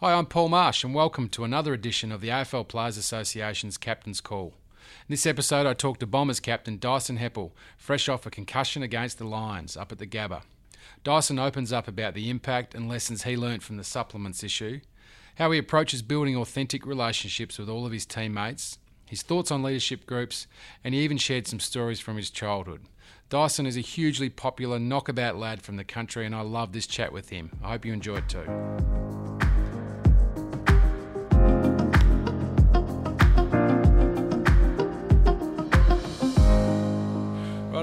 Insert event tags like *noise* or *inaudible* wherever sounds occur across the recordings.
Hi, I'm Paul Marsh, and welcome to another edition of the AFL Players Association's Captain's Call. In this episode, I talked to Bombers captain Dyson Heppell, fresh off a concussion against the Lions up at the Gabba. Dyson opens up about the impact and lessons he learnt from the supplements issue, how he approaches building authentic relationships with all of his teammates, his thoughts on leadership groups, and he even shared some stories from his childhood. Dyson is a hugely popular knockabout lad from the country, and I love this chat with him. I hope you enjoy it too.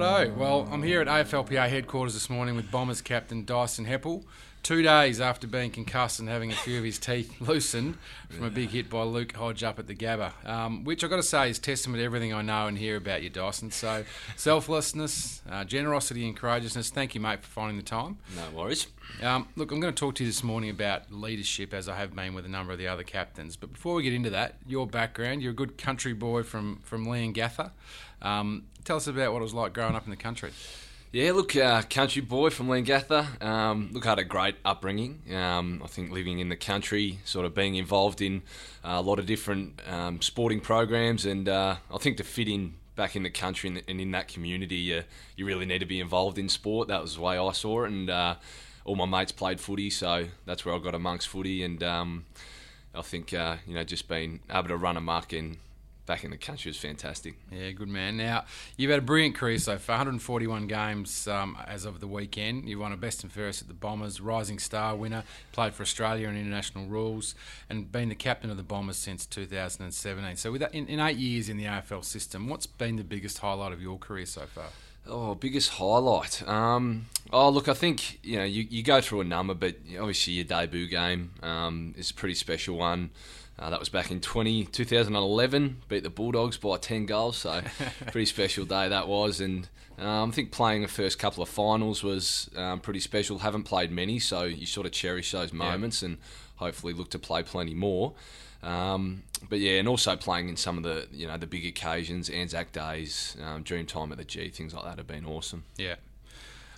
Righto, well, I'm here at AFLPA headquarters this morning with Bombers captain Dyson Heppell. Two days after being concussed and having a few of his teeth *laughs* loosened from a big hit by Luke Hodge up at the Gabba, um, which I've got to say is testament to everything I know and hear about you, Dyson. So, *laughs* selflessness, uh, generosity, and courageousness. Thank you, mate, for finding the time. No worries. Um, look, I'm going to talk to you this morning about leadership, as I have been with a number of the other captains. But before we get into that, your background, you're a good country boy from, from Leongatha. Um, tell us about what it was like growing up in the country. Yeah, look, uh, country boy from Leongatha. Um, look, I had a great upbringing. Um, I think living in the country, sort of being involved in uh, a lot of different um, sporting programs, and uh, I think to fit in back in the country and, and in that community, you, you really need to be involved in sport. That was the way I saw it, and uh, all my mates played footy, so that's where I got amongst footy, and um, I think uh, you know just being able to run amok and back in the country was fantastic. Yeah, good man. Now, you've had a brilliant career so far 141 games um, as of the weekend. You won a best and fairest at the Bombers, Rising Star winner, played for Australia in international rules, and been the captain of the Bombers since 2017. So, with that, in, in eight years in the AFL system, what's been the biggest highlight of your career so far? Oh, biggest highlight. Um, oh, look, I think you know you, you go through a number, but obviously your debut game um, is a pretty special one. Uh, that was back in 20, 2011, beat the Bulldogs by 10 goals, so *laughs* pretty special day that was. And um, I think playing the first couple of finals was um, pretty special. Haven't played many, so you sort of cherish those moments yeah. and hopefully look to play plenty more. Um, but yeah, and also playing in some of the you know the big occasions, Anzac Days, um, Dreamtime at the G, things like that have been awesome. Yeah,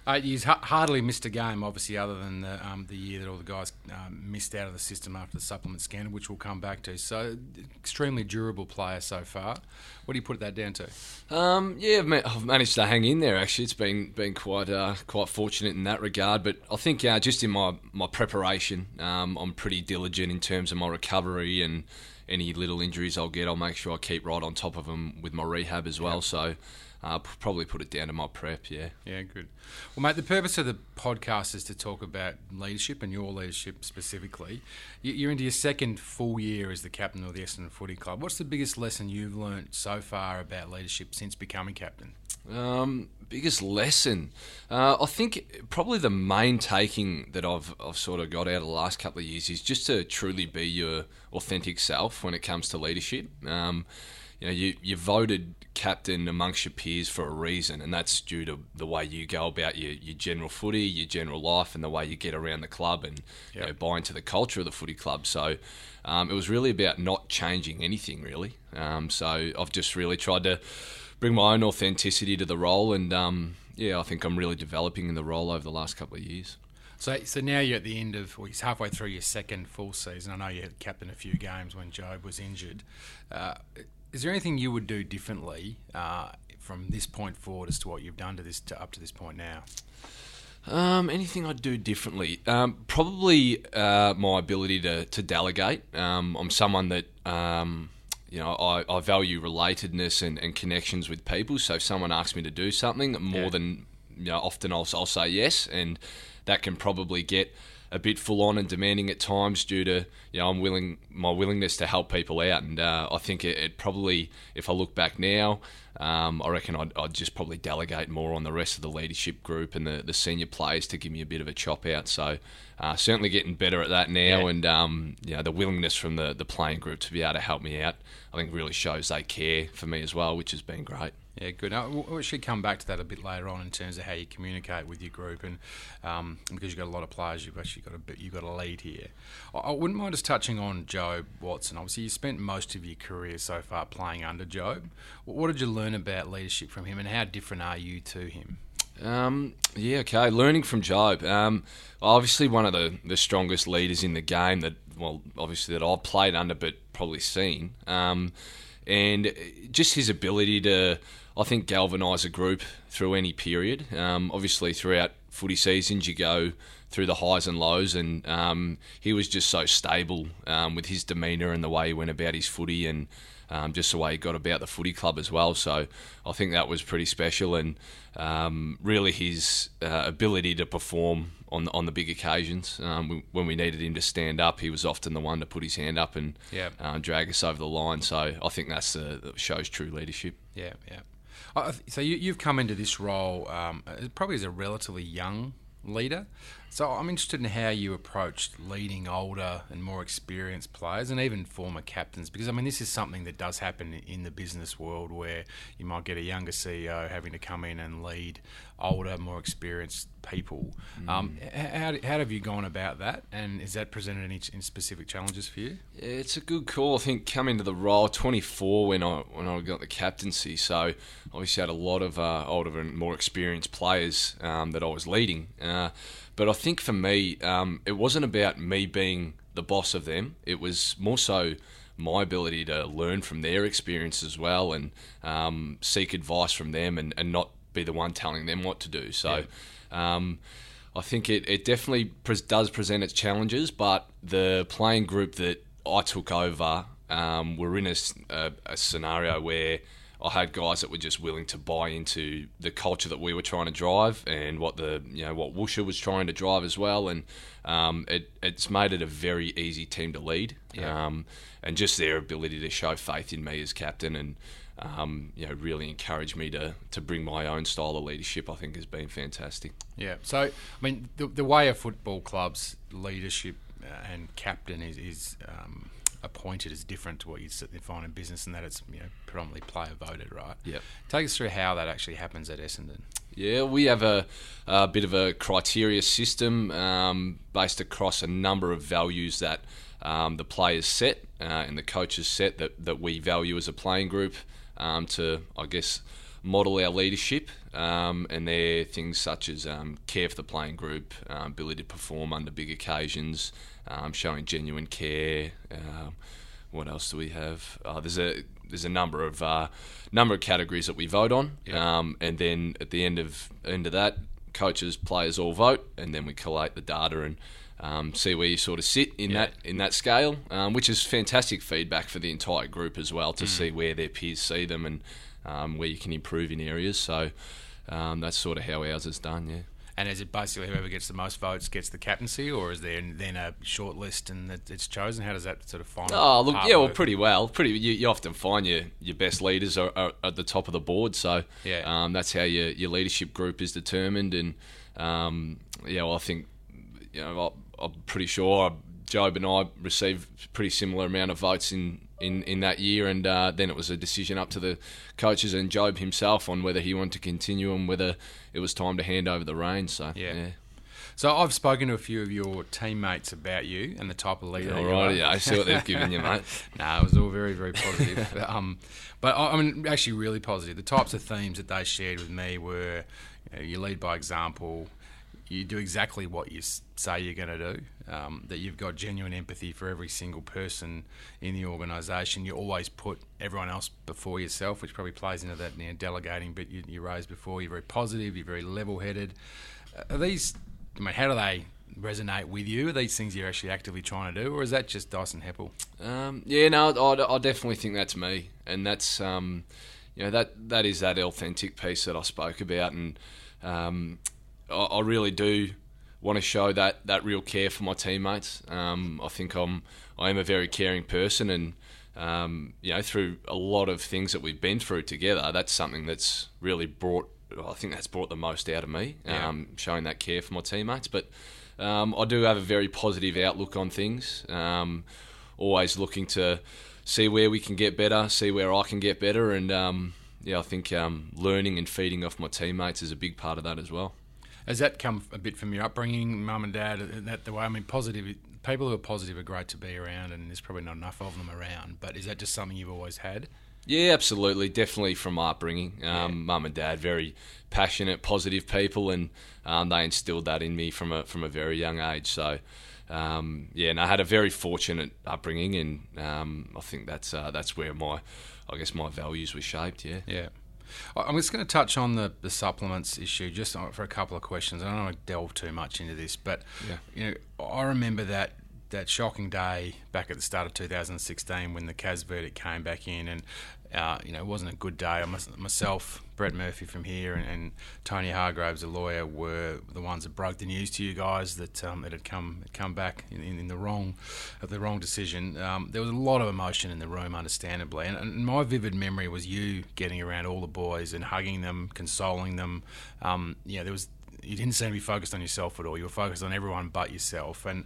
Eight years, hardly missed a game, obviously, other than the, um, the year that all the guys um, missed out of the system after the supplement scandal, which we'll come back to. So, extremely durable player so far. What do you put that down to? Um, yeah, I've, I've, managed to hang in there. Actually, it's been been quite uh, quite fortunate in that regard. But I think uh, just in my my preparation, um, I'm pretty diligent in terms of my recovery and any little injuries I'll get, I'll make sure I keep right on top of them with my rehab as well. So I'll probably put it down to my prep, yeah. Yeah, good. Well, mate, the purpose of the podcast is to talk about leadership and your leadership specifically. You're into your second full year as the captain of the Essendon Footy Club. What's the biggest lesson you've learnt so far about leadership since becoming captain? Um, biggest lesson, uh, I think probably the main taking that I've I've sort of got out of the last couple of years is just to truly be your authentic self when it comes to leadership. Um, you know, you you voted captain amongst your peers for a reason, and that's due to the way you go about your, your general footy, your general life, and the way you get around the club and yep. you know, buy into the culture of the footy club. So um, it was really about not changing anything, really. Um, so I've just really tried to bring my own authenticity to the role, and um, yeah, I think I'm really developing in the role over the last couple of years. So, so now you're at the end of, well, he's halfway through your second full season. I know you had captained a few games when Jobe was injured. Uh, is there anything you would do differently uh, from this point forward as to what you've done to this to up to this point now? Um, anything I'd do differently? Um, probably uh, my ability to, to delegate. Um, I'm someone that um, you know I, I, value relatedness and, and, connections with people. So if someone asks me to do something, more yeah. than you know, often I'll, I'll say yes, and that can probably get a bit full on and demanding at times due to you know I'm willing my willingness to help people out and uh, I think it, it, probably if I look back now um, I reckon I'd, I'd, just probably delegate more on the rest of the leadership group and the, the senior players to give me a bit of a chop out so uh, certainly getting better at that now yeah. and um, you know the willingness from the, the playing group to be able to help me out I think really shows they care for me as well which has been great. Yeah, good. Now, we should come back to that a bit later on in terms of how you communicate with your group, and um, because you've got a lot of players, you've actually got a bit, you've got a lead here. I, wouldn't mind just touching on Jobe Watson. Obviously, you spent most of your career so far playing under Jobe. What did you learn about leadership from him, and how different are you to him? Um, yeah, okay. Learning from Jobe. Um, obviously, one of the, the strongest leaders in the game that well, obviously that I've played under, but probably seen. Um, and just his ability to, I think, galvanise a group through any period. Um, obviously, throughout footy seasons, you go through the highs and lows, and um, he was just so stable um, with his demeanour and the way he went about his footy, and um, just the way he got about the footy club as well. So I think that was pretty special, and um, really his uh, ability to perform on on the big occasions. Um, when we needed him to stand up, he was often the one to put his hand up and uh, drag us over the line. So I think that's uh, that shows true leadership. Yeah, yeah. So you, you've come into this role um, probably as a relatively young leader. So I'm interested in how you approached leading older and more experienced players, and even former captains, because I mean this is something that does happen in the business world where you might get a younger CEO having to come in and lead older, more experienced people. Um, how, how have you gone about that, and is that presented any, any specific challenges for you? Yeah, it's a good call. I think coming to the role, 24 when I when I got the captaincy, so obviously had a lot of uh, older and more experienced players um, that I was leading. Uh, but I think for me, um, it wasn't about me being the boss of them. It was more so my ability to learn from their experience as well and um, seek advice from them and, and not be the one telling them what to do. So. Um, I think it, it definitely pres does present its challenges, but the playing group that I took over um, were in a scenario where I had guys that were just willing to buy into the culture that we were trying to drive and what the you know what Woosha was trying to drive as well, and um, it, it's made it a very easy team to lead, Yeah. um, and just their ability to show faith in me as captain and. Um, you know, really encouraged me to, to bring my own style of leadership. I think has been fantastic. Yeah. So, I mean, the, the way a football club's leadership uh, and captain is, is um, appointed is different to what you find in business, and that it's you know predominantly player voted, right? Yep. Take us through how that actually happens at Essendon. Yeah, we have a, a bit of a criteria system um, based across a number of values that um, the players set uh, and the coaches set that, that we value as a playing group um, to, I guess, model our leadership. Um, and they're things such as um, care for the playing group, um, ability to perform under big occasions, um, showing genuine care. Um, what else do we have? Uh, there's a there's a number of uh, number of categories that we vote on, Yeah. um, and then at the end of end of that, coaches, players all vote, and then we collate the data and um, see where you sort of sit in Yeah. that in that scale, um, which is fantastic feedback for the entire group as well to Mm. see where their peers see them and um, where you can improve in areas. So um, that's sort of how ours is done. Yeah. And is it basically whoever gets the most votes gets the captaincy, or is there then a short list and it's chosen? How does that sort of final? Oh, look, yeah, well, pretty well. Pretty, you, you often find your, your best leaders are, are at the top of the board, so Yeah. um, that's how your, your leadership group is determined. And um, yeah, well, I think you know I, I'm pretty sure Jobe and I received pretty similar amount of votes in, in, in that year, and uh, then it was a decision up to the coaches and Jobe himself on whether he wanted to continue and whether it was time to hand over the reins. So Yeah. yeah. So I've spoken to a few of your teammates about you and the type of leader. All right, yeah, I see what they've given you, *laughs* mate. no, it was all very, very positive. *laughs* um, but I I mean, actually, really positive. The types of themes that they shared with me were you, know, you lead by example, you do exactly what you say you're going to do, um, that you've got genuine empathy for every single person in the organisation. You always put everyone else before yourself, which probably plays into that you know, delegating bit you, you raised before. You're very positive, you're very level headed. Are these, I mean, how do they resonate with you? Are these things you're actually actively trying to do, or is that just Dyson Heppell? Um, yeah, no, I, I definitely think that's me, and that's um, you know that that is that authentic piece that I spoke about, and um, I, really do want to show that that real care for my teammates. Um, I think I'm I am a very caring person, and um, you know through a lot of things that we've been through together, that's something that's really brought. I think that's brought the most out of me, Yeah. um, showing that care for my teammates. But um, I do have a very positive outlook on things. Um, always looking to see where we can get better, see where I can get better, and um, yeah, I think um, learning and feeding off my teammates is a big part of that as well. Has that come a bit from your upbringing, mum and dad? That the way I mean, positive people who are positive are great to be around, and there's probably not enough of them around. But is that just something you've always had? Yeah, absolutely, definitely from my upbringing. Um, Mum and dad, very passionate, positive people, and um, they instilled that in me from a from a very young age. So, um, yeah, and I had a very fortunate upbringing, and um, I think that's uh, that's where my, I guess my values were shaped. Yeah. Yeah. I'm just going to touch on the, the supplements issue just for a couple of questions. I don't want to delve too much into this, but Yeah. you know, I remember that that shocking day back at the start of 2016 when the CAS verdict came back in, and uh, you know, it wasn't a good day. Myself, Brett Murphy from here, and, and Tony Hargreaves, a lawyer, were the ones that broke the news to you guys that um, it had come come back in, in, the wrong of the wrong decision. Um, there was a lot of emotion in the room, understandably, and, and my vivid memory was you getting around all the boys and hugging them, consoling them. Um, yeah, there was you didn't seem to be focused on yourself at all. You were focused on everyone but yourself, and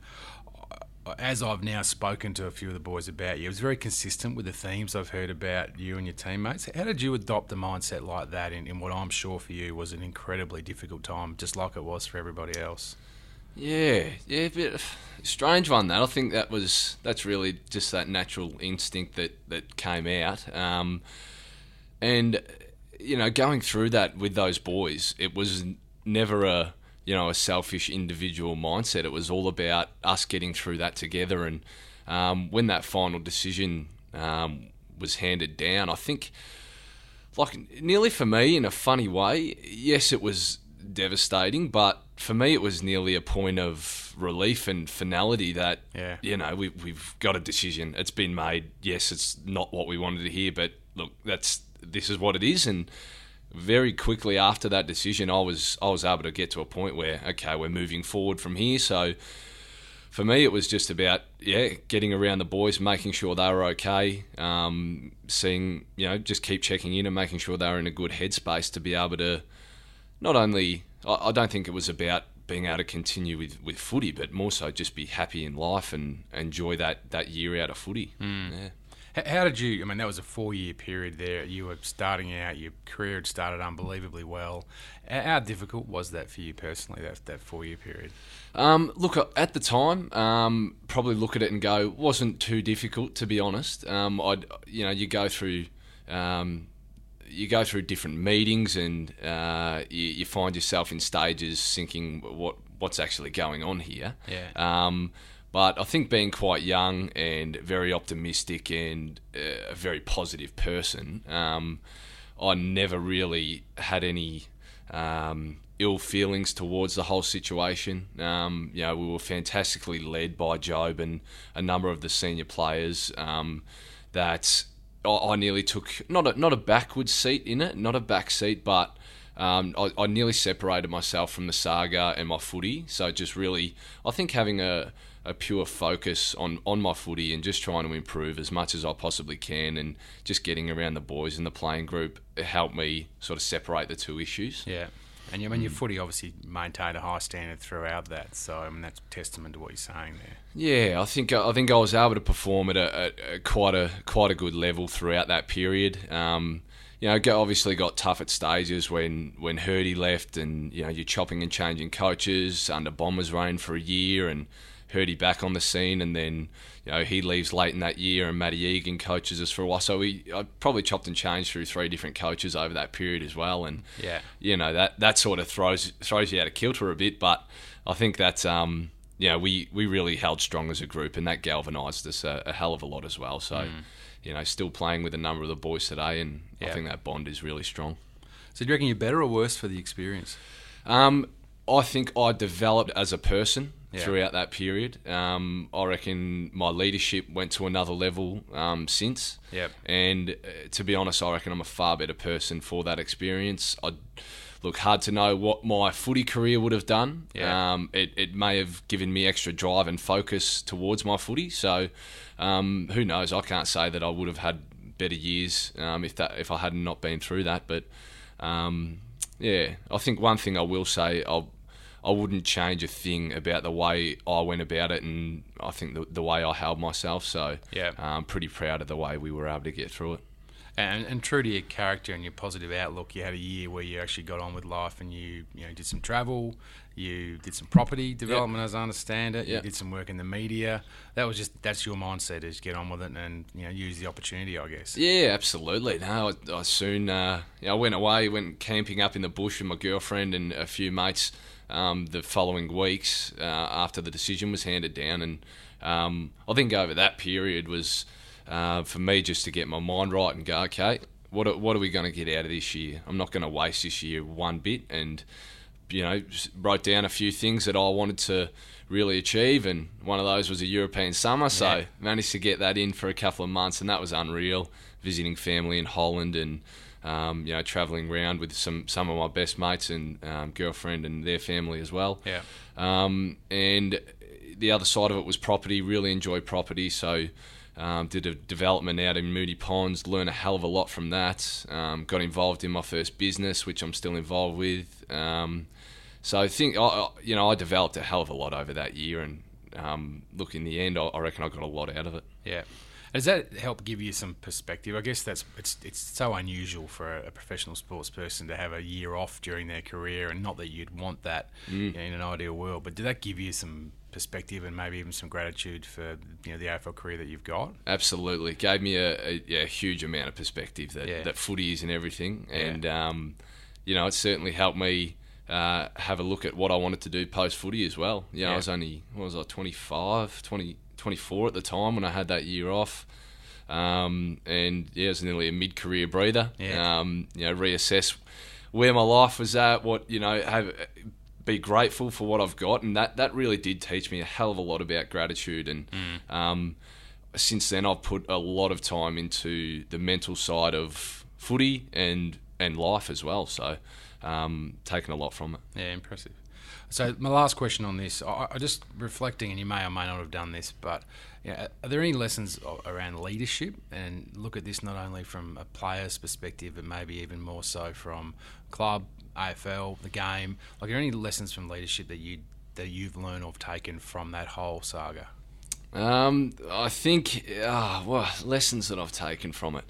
as I've now spoken to a few of the boys about you, it was very consistent with the themes I've heard about you and your teammates. How did you adopt a mindset like that in, in what I'm sure for you was an incredibly difficult time, just like it was for everybody else? Yeah, yeah, a bit strange one. That I think that was that's really just that natural instinct that that came out, um, and you know, going through that with those boys, it was never a you know a selfish individual mindset. It was all about us getting through that together. And um, when that final decision um, was handed down, I think like nearly for me in a funny way. Yes, it was devastating, but for me it was nearly a point of relief and finality that Yeah. you know we, we've got a decision. It's been made. Yes, it's not what we wanted to hear, but look, that's this is what it is. And very quickly after that decision, I was I was able to get to a point where okay, we're moving forward from here. So for me, it was just about yeah, getting around the boys, making sure they were okay, um, seeing you know, just keep checking in and making sure they were in a good headspace to be able to not only. I, I don't think it was about being able to continue with, with footy, but more so just be happy in life and enjoy that, that year out of footy. Yeah. How did you? I mean, that was a four-year period there. You were starting out. Your career had started unbelievably well. How difficult was that for you personally? That that four-year period. Um, look, at the time, um, probably look at it and go, wasn't too difficult to be honest. Um, I'd, you know, you go through, um, you go through different meetings and uh, you, you find yourself in stages thinking, what what's actually going on here? Yeah. But I think being quite young and very optimistic and uh, a very positive person, um, I never really had any um, ill feelings towards the whole situation. Um, you know, we were fantastically led by Jobe and a number of the senior players. Um, that I, I nearly took not a, not a backward seat in it, not a back seat, but um, I, I nearly separated myself from the saga and my footy. So just really, I think having a, a pure focus on, on my footy and just trying to improve as much as I possibly can, and just getting around the boys in the playing group helped me sort of separate the two issues. Yeah. And you I mean your footy obviously maintained a high standard throughout that. So I mean that's testament to what you're saying there. Yeah, I think I think I was able to perform at a, at a quite a quite a good level throughout that period. Um, you know, obviously got tough at stages when when Hirdy left, and you know you're chopping and changing coaches under Bomber's reign for a year, and Hirdy back on the scene, and then you know he leaves late in that year, and Matty Egan coaches us for a while. So we I probably chopped and changed through three different coaches over that period as well, and Yeah. you know that that sort of throws throws you out of kilter a bit. But I think that's um, you know we we really held strong as a group, and that galvanised us a, a hell of a lot as well. So you know, still playing with a number of the boys today, and Yeah. I think that bond is really strong. So do you reckon you're better or worse for the experience? Um, I think I developed as a person Yeah. throughout that period. Um, I reckon my leadership went to another level um, since. Yep. And uh, to be honest, I reckon I'm a far better person for that experience. I look hard to know what my footy career would have done. Yeah. Um, it, it may have given me extra drive and focus towards my footy. So um, who knows? I can't say that I would have had better years um, if that if I had not been through that. But um, yeah, I think one thing I will say, I I wouldn't change a thing about the way I went about it, and I think the, the way I held myself. So Yeah. I'm pretty proud of the way we were able to get through it. And, and true to your character and your positive outlook, you had a year where you actually got on with life and you you know did some travel, you did some property development as I understand it, you did some work in the media. That was just that's your mindset is get on with it and you know use the opportunity, I guess. Yeah, absolutely. No, I, I soon uh, you know, I went away, went camping up in the bush with my girlfriend and a few mates um, the following weeks uh, after the decision was handed down, and um, I think over that period was uh, for me just to get my mind right and go, okay, what are, what are we going to get out of this year? I'm not going to waste this year one bit, and you know, wrote down a few things that I wanted to really achieve, and one of those was a European summer. So Yeah. managed to get that in for a couple of months, and that was unreal. Visiting family in Holland and um, you know traveling around with some some of my best mates and um, girlfriend and their family as well. Yeah. Um, and the other side of it was property. Really enjoyed property, so. Um, did a development out in Moonee Ponds, learned a hell of a lot from that. Um, got involved in my first business, which I'm still involved with. Um, so I think I, I- you know I developed a hell of a lot over that year, and um, look in the end, I, I reckon I got a lot out of it. Yeah. Does that help give you some perspective? I guess that's it's it's so unusual for a, professional sports person to have a year off during their career, and not that you'd want that you know, in an ideal world. But did that give you some perspective and maybe even some gratitude for you know the AFL career that you've got? Absolutely, gave me a, a, yeah, a huge amount of perspective that, Yeah. that footy is and everything, Yeah. and um, you know it certainly helped me uh, have a look at what I wanted to do post footy as well. You know, Yeah. I was only what was I 25, 20, 24 at the time when I had that year off. Um, and yeah, it was nearly a mid-career breather. Yeah. Um, you know, reassess where my life was at, what you know, have be grateful for what I've got, and that that really did teach me a hell of a lot about gratitude. And um, since then, I've put a lot of time into the mental side of footy and and life as well. So, um, taken a lot from it. Yeah, impressive. So my last question on this, I, I just reflecting, and you may or may not have done this, but yeah, are there any lessons around leadership? And look at this not only from a player's perspective, but maybe even more so from club, AFL, the game. Like, are there any lessons from leadership that you that you've learned or taken from that whole saga? Um, I think, ah, well, lessons that I've taken from it.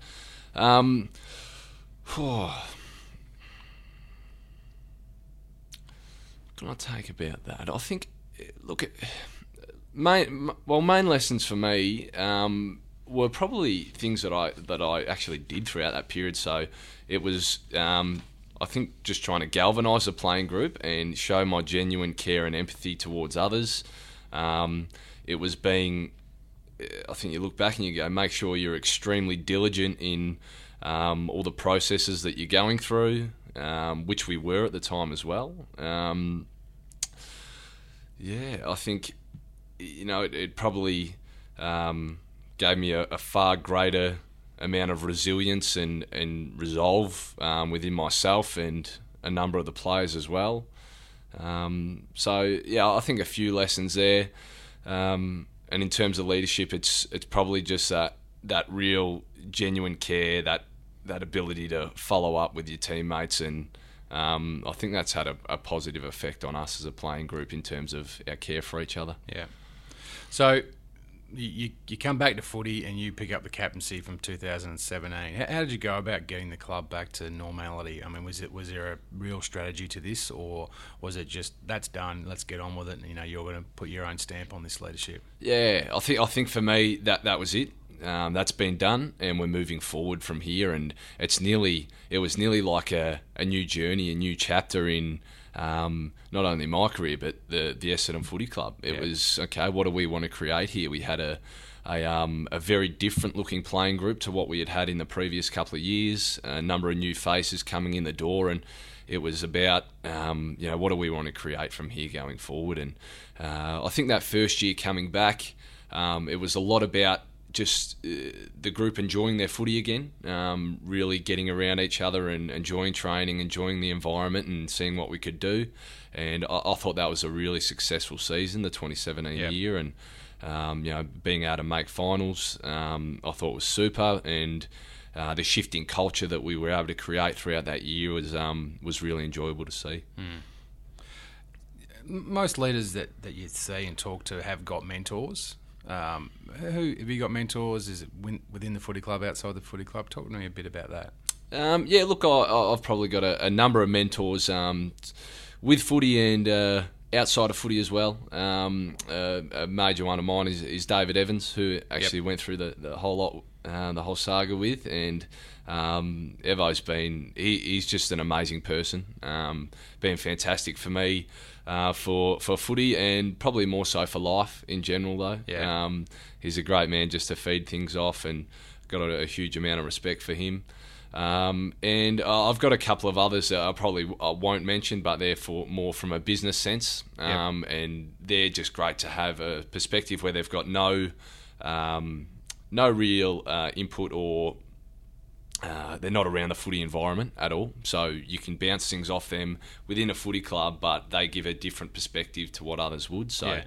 Um, what *sighs* can I take about that? I think, look, main, well, main lessons for me um, were probably things that I that I actually did throughout that period. So it was, um, I think, just trying to galvanise the playing group and show my genuine care and empathy towards others. Um, it was being I think you look back and you go, make sure you're extremely diligent in um, all the processes that you're going through, um, which we were at the time as well. Um, yeah, I think you know it, it probably um, gave me a, a far greater amount of resilience and and resolve um, within myself and a number of the players as well. Um, so yeah, I think a few lessons there. Um, and in terms of leadership, it's it's probably just that that real genuine care, that that ability to follow up with your teammates, and um, I think that's had a, a positive effect on us as a playing group in terms of our care for each other. Yeah. So you, you, come back to footy and you pick up the captaincy from 2017. How, how did you go about getting the club back to normality? I mean, was it was there a real strategy to this, or was it just that's done, let's get on with it? And, you know, you're going to put your own stamp on this leadership. Yeah, I think I think for me that that was it. Um, that's been done, and we're moving forward from here. And it's nearly it was nearly like a, a new journey, a new chapter in um, not only my career but the the Essendon Footy Club. It Yeah. was okay. What do we want to create here? We had a a, um, a very different looking playing group to what we had had in the previous couple of years. A number of new faces coming in the door, and it was about um, you know what do we want to create from here going forward. And uh, I think that first year coming back, um, it was a lot about just uh, the group enjoying their footy again, um, really getting around each other and enjoying training, enjoying the environment, and seeing what we could do. And I, I thought that was a really successful season, the 2017 Yep. year, and um, you know being able to make finals, um, I thought was super. And uh, the shifting culture that we were able to create throughout that year was um, was really enjoyable to see. M- Most leaders that, that you see and talk to have got mentors. Um, who have you got mentors? Is it within the footy club, outside the footy club? Talk to me a bit about that. Um, yeah, look, I, I've probably got a, a number of mentors um, with footy and uh, outside of footy as well. Um, uh, a major one of mine is, is David Evans, who actually yep. went through the, the whole lot, uh, the whole saga with, and um, Evo's been he, he's just an amazing person. Um, been fantastic for me uh, for for footy and probably more so for life in general though. Yeah. Um, he's a great man just to feed things off and got a, a huge amount of respect for him. Um, and uh, I've got a couple of others that I probably uh, won't mention, but they're for more from a business sense, um, yep. and they're just great to have a perspective where they've got no um, no real uh, input or uh, they're not around the footy environment at all, so you can bounce things off them within a footy club, but they give a different perspective to what others would. So, yeah,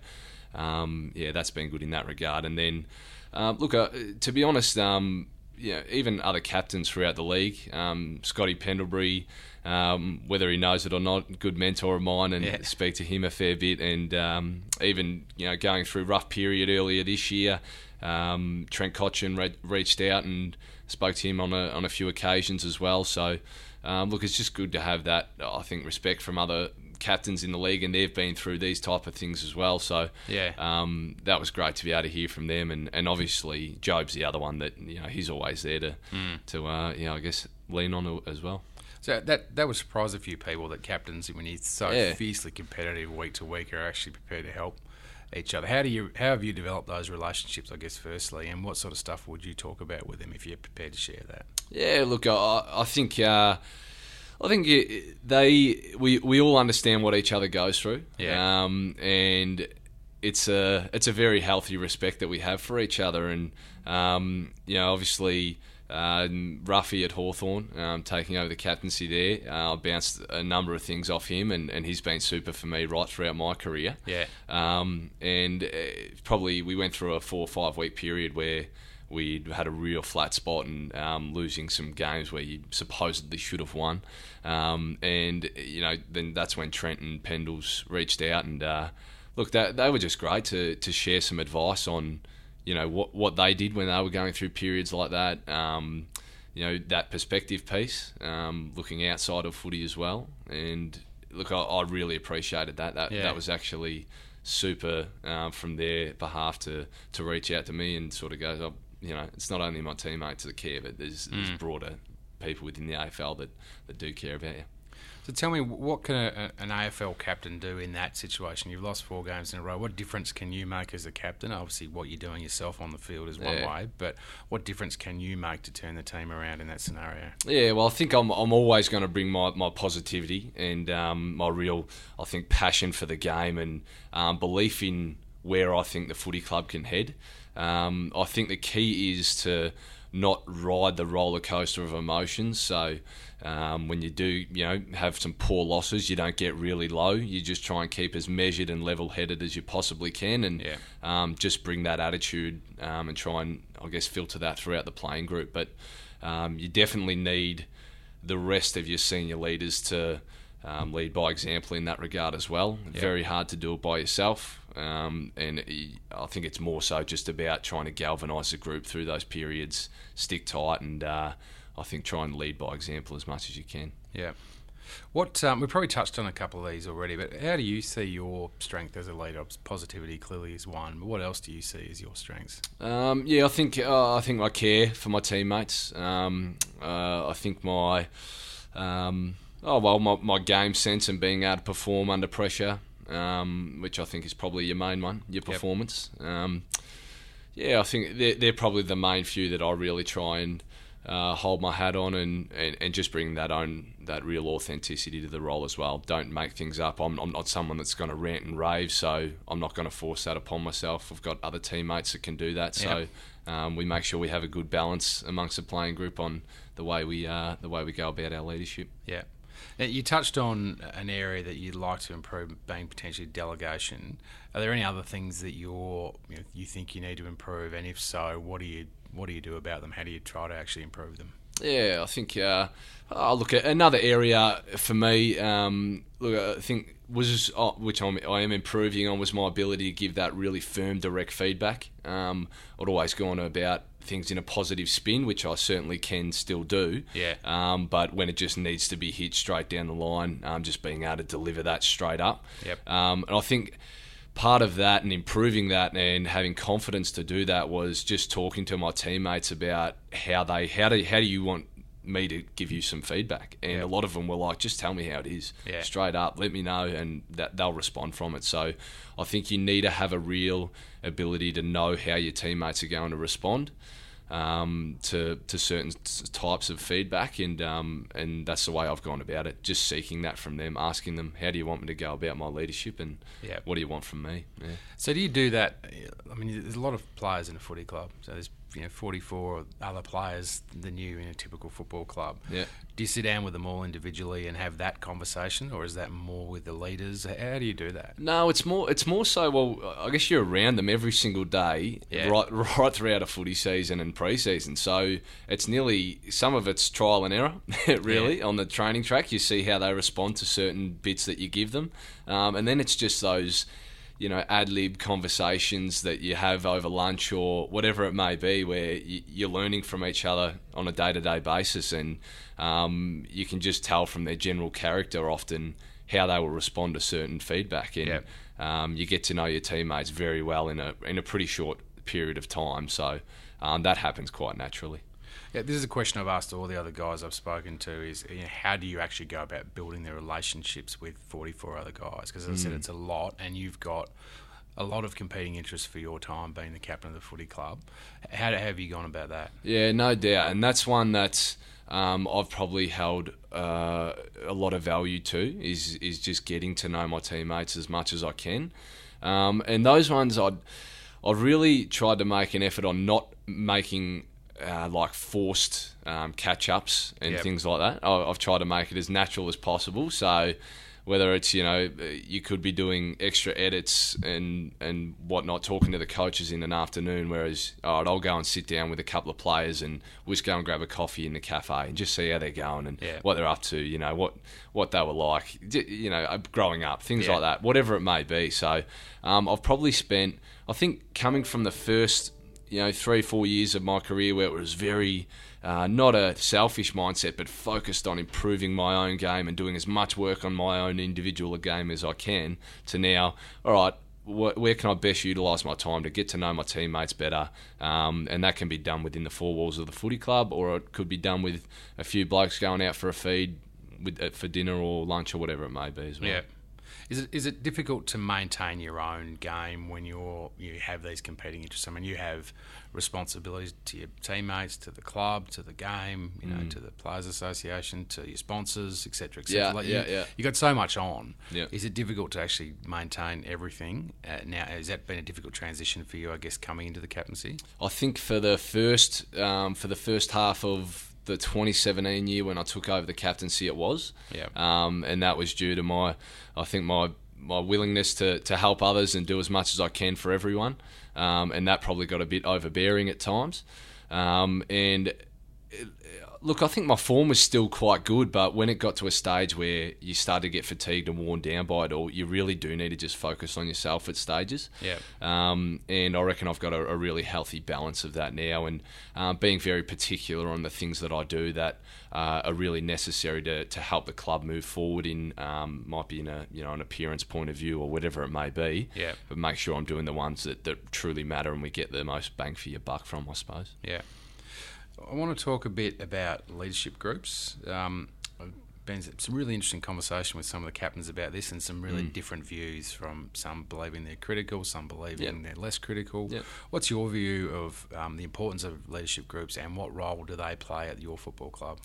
um, yeah that's been good in that regard. And then, uh, look, uh, to be honest, um, yeah, even other captains throughout the league, um, Scotty Pendlebury, um, whether he knows it or not, good mentor of mine, and yeah. speak to him a fair bit. And um, even you know, going through rough period earlier this year, um, Trent Cotchin re- reached out and spoke to him on a on a few occasions as well. So, um, look, it's just good to have that. I think respect from other captains in the league, and they've been through these type of things as well. So, yeah, um, that was great to be able to hear from them. And, and obviously, Jobe's the other one that you know he's always there to mm. to uh, you know I guess lean on as well. So that that would surprise a few people that captains, when he's so yeah. fiercely competitive week to week, are actually prepared to help each other. How do you how have you developed those relationships? I guess firstly, and what sort of stuff would you talk about with them if you're prepared to share that? Yeah, look, I, I think. Uh, I think they we we all understand what each other goes through. Yeah. Um, and it's a it's a very healthy respect that we have for each other, and um, you know, obviously uh, Roughy at Hawthorn, um, taking over the captaincy there. Uh, I bounced a number of things off him, and, and he's been super for me right throughout my career. Yeah. Um, and uh, probably we went through a four or five week period where we had a real flat spot and um, losing some games where you supposedly should have won. Um, and, you know, then that's when Trent and Pendles reached out and, uh, look, that, they were just great to, to share some advice on you know what what they did when they were going through periods like that. Um, you know that perspective piece, um, looking outside of footy as well. And look, I, I really appreciated that. That yeah. that was actually super um, from their behalf to to reach out to me and sort of go, oh, you know, it's not only my teammates that care, but there's, mm. there's broader people within the AFL that, that do care about you. So tell me, what can a, an AFL captain do in that situation? You've lost four games in a row. What difference can you make as a captain? Obviously, what you're doing yourself on the field is one yeah. way, but what difference can you make to turn the team around in that scenario? Yeah, well, I think I'm, I'm always going to bring my, my positivity and um, my real, I think, passion for the game and um, belief in where I think the footy club can head. Um, I think the key is to not ride the roller coaster of emotions. So um, when you do, you know, have some poor losses, you don't get really low. You just try and keep as measured and level-headed as you possibly can, and yeah. um, just bring that attitude um, and try and, I guess, filter that throughout the playing group. But um, you definitely need the rest of your senior leaders to um, lead by example in that regard as well. Yep. Very hard to do it by yourself. Um, and I think it's more so just about trying to galvanise the group through those periods, stick tight, and uh, I think try and lead by example as much as you can. Yeah. What um, we probably touched on a couple of these already, but how do you see your strength as a leader? Positivity clearly is one, but what else do you see as your strengths? Um, yeah, I think uh, I think I care for my teammates. Um, uh, I think my um, oh well, my, my game sense and being able to perform under pressure um, which I think is probably your main one, your performance. Yep. Um, yeah, I think they're, they're, probably the main few that I really try and uh, hold my hat on and, and, and, just bring that own that real authenticity to the role as well. Don't make things up. I'm, I'm not someone that's going to rant and rave, so I'm not going to force that upon myself. I've got other teammates that can do that, so. Yep. Um, we make sure we have a good balance amongst the playing group on the way we uh, the way we go about our leadership. Yeah, now, you touched on an area that you'd like to improve, being potentially delegation. Are there any other things that you're you, know, you think you need to improve, and if so, what are you what do you do about them? How do you try to actually improve them? Yeah, I think. Uh, oh, look, at another area for me. Um, look, I think was oh, which I'm, I am improving on was my ability to give that really firm, direct feedback. Um, I'd always gone about things in a positive spin, which I certainly can still do. Yeah. Um, but when it just needs to be hit straight down the line, um, just being able to deliver that straight up. Yep. Um, and I think part of that and improving that and having confidence to do that was just talking to my teammates about how they how do how do you want me to give you some feedback and Yeah. a lot of them were like just tell me how it is Yeah. straight up let me know and that they'll respond from it so I think you need to have a real ability to know how your teammates are going to respond um, to to certain types of feedback, and um, and that's the way I've gone about it. Just seeking that from them, asking them, "How do you want me to go about my leadership, and Yeah. what do you want from me?" Yeah. So do you do that? I mean, there's a lot of players in a footy club. So there's you know 44 other players than you in a typical football club. Yeah. Do you sit down with them all individually and have that conversation, or is that more with the leaders? How do you do that? No, it's more. It's more so. Well, I guess you're around them every single day, Yeah. right, right throughout a footy season and pre-season. So it's nearly some of it's trial and error, *laughs* really, on the training track. You see how they respond to certain bits that you give them, um, and then it's just those, you know, ad lib conversations that you have over lunch or whatever it may be, where you're learning from each other on a day-to-day basis, and um, you can just tell from their general character often how they will respond to certain feedback, and Yep. um, you get to know your teammates very well in a in a pretty short period of time. So um, that happens quite naturally. Yeah, this is a question I've asked all the other guys I've spoken to: is you know, how do you actually go about building their relationships with 44 other guys? Because as I said, it's a lot, and you've got a lot of competing interests for your time being the captain of the footy club. How have you gone about that? Yeah, no doubt, and that's one that um, I've probably held uh, a lot of value to is is just getting to know my teammates as much as I can, um, and those ones I'd I've really tried to make an effort on not making. Uh, like forced um, catch ups and Yep. things like that. I- I've tried to make it as natural as possible. So, whether it's you know you could be doing extra edits and and whatnot, talking to the coaches in an afternoon, whereas all right, I'll go and sit down with a couple of players and we'll just go and grab a coffee in the cafe and just see how they're going and Yeah. what they're up to. You know what what they were like, you know, uh, growing up, things Yeah. like that, whatever it may be. So um, I've probably spent, I think, coming from the first you know three four years of my career where it was very uh, not a selfish mindset, but focused on improving my own game and doing as much work on my own individual game as I can. To now, all right, wh- where can I best utilise my time to get to know my teammates better? Um, and that can be done within the four walls of the footy club, or it could be done with a few blokes going out for a feed with, uh, for dinner or lunch or whatever it may be as well. Yeah. Is it is it difficult to maintain your own game when you're you have these competing interests? I mean, you have responsibilities to your teammates, to the club, to the game, you know, to the players' association, to your sponsors, etc., etc. Yeah, like yeah, you, yeah. You got so much on. Yeah. Is it difficult to actually maintain everything? Uh, now, has that been a difficult transition for you? I guess coming into the captaincy. I think for the first um, for the first half of the 2017 year when I took over the captaincy, it was. Yeah. Um, and that was due to my, I think my my willingness to, to help others and do as much as I can for everyone. Um, and that probably got a bit overbearing at times. Um, and look, I think my form was still quite good, but when it got to a stage where you start to get fatigued and worn down by it all, you really do need to just focus on yourself at stages. Yeah. Um, and I reckon I've got a, a really healthy balance of that now, and um, being very particular on the things that I do that uh, are really necessary to, to help the club move forward. In um, might be in a you know an appearance point of view or whatever it may be. Yeah. But make sure I'm doing the ones that, that truly matter and we get the most bang for your buck from, I suppose. Yeah. I want to talk a bit about leadership groups. Um, I've been some really interesting conversation with some of the captains about this, and some really different views from some believing they're critical, some believing Yep. they're less critical. Yep. What's your view of um, the importance of leadership groups, and what role do they play at your football club?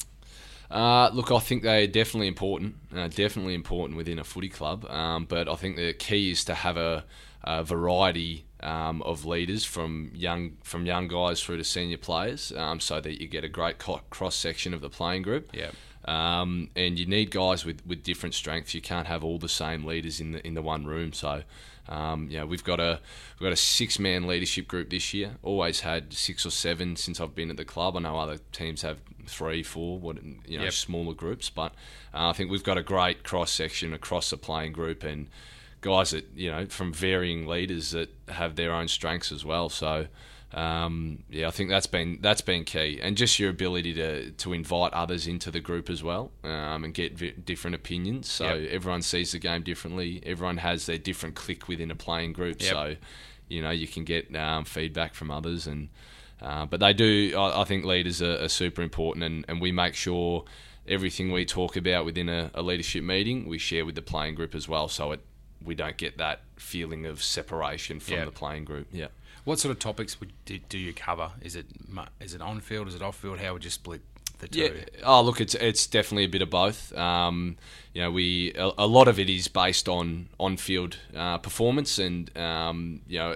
Uh, look, I think they're definitely important, uh, definitely important within a footy club. Um, but I think the key is to have a, a variety um, of leaders from young from young guys through to senior players, um, so that you get a great co- cross section of the playing group. Yeah. Um, and you need guys with, with different strengths. You can't have all the same leaders in the in the one room. So, um, yeah, we've got a we've got a six man leadership group this year. Always had six or seven since I've been at the club. I know other teams have three, four, what you know, Yep. smaller groups, but uh, I think we've got a great cross section across the playing group and guys that you know from varying leaders that have their own strengths as well. So. Um, yeah, I think that's been that's been key, and just your ability to to invite others into the group as well, um, and get v- different opinions. So Yep. everyone sees the game differently. Everyone has their different click within a playing group. Yep. So you know you can get um, feedback from others, and uh, but they do. I, I think leaders are, are super important, and, and we make sure everything we talk about within a, a leadership meeting we share with the playing group as well. So it we don't get that feeling of separation from the playing group. Yeah. What sort of topics would do, do you cover? Is it is it on field? Is it off field? How would you split the two? Yeah. Oh, look, it's it's definitely a bit of both. Um, you know, we a, a lot of it is based on on field uh, performance, and um, you know,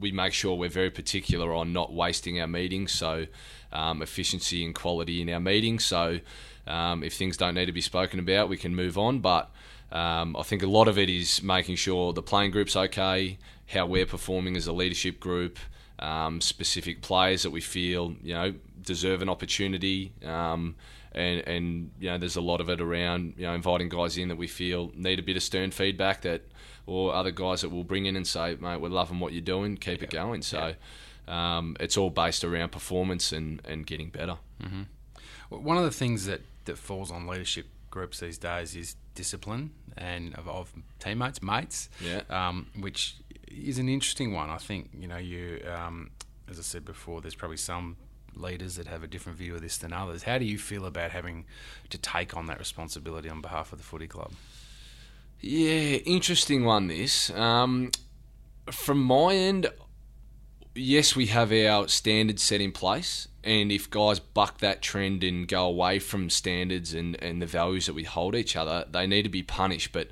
we make sure we're very particular on not wasting our meetings. So, um, efficiency and quality in our meetings. So, um, if things don't need to be spoken about, we can move on. But um, I think a lot of it is making sure the playing group's okay, how we're performing as a leadership group, um, specific players that we feel you know deserve an opportunity. Um, and, and you know, there's a lot of it around you know inviting guys in that we feel need a bit of stern feedback that, or other guys that we'll bring in and say, mate, we're loving what you're doing, keep it going. So, um, it's all based around performance and, and getting better. Well, One of the things that, that falls on leadership groups these days is discipline and of, of teammates, mates. Yeah. Um, which is an interesting one. I think you know you, um, as I said before, there's probably some leaders that have a different view of this than others. How do you feel about having to take on that responsibility on behalf of the footy club? Yeah, interesting one. This, um, from my end, yes, we have our standards set in place, and if guys buck that trend and go away from standards and, and the values that we hold each other, they need to be punished. But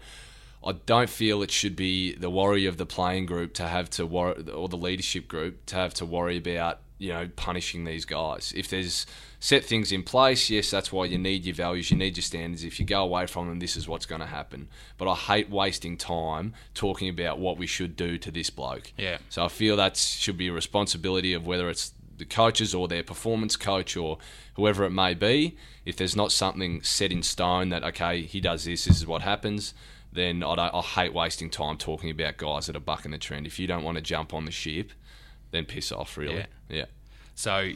I don't feel it should be the worry of the playing group to have to worry, or the leadership group to have to worry about you know punishing these guys. If there's set things in place, yes, that's why you need your values, you need your standards. If you go away from them, this is what's going to happen. But I hate wasting time talking about what we should do to this bloke. Yeah. So I feel that should be a responsibility of whether it's the coaches or their performance coach or whoever it may be. If there's not something set in stone that okay, he does this, this is what happens, then I, don't, I hate wasting time talking about guys that are bucking the trend. If you don't want to jump on the ship, then piss off. Really, Yeah. yeah. So,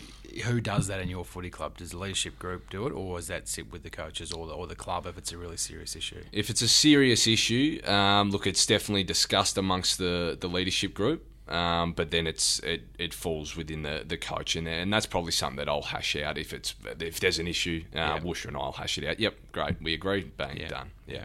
who does that in your footy club? Does the leadership group do it, or does that sit with the coaches or the, or the club if it's a really serious issue? If it's a serious issue, um, look, it's definitely discussed amongst the, the leadership group. Um, but then it's it, it falls within the, the coach and and that's probably something that I'll hash out if it's if there's an issue. Uh, Yeah. Woosha and I'll hash it out. Yep, great, we agree. Bang, Yeah. done. Yeah.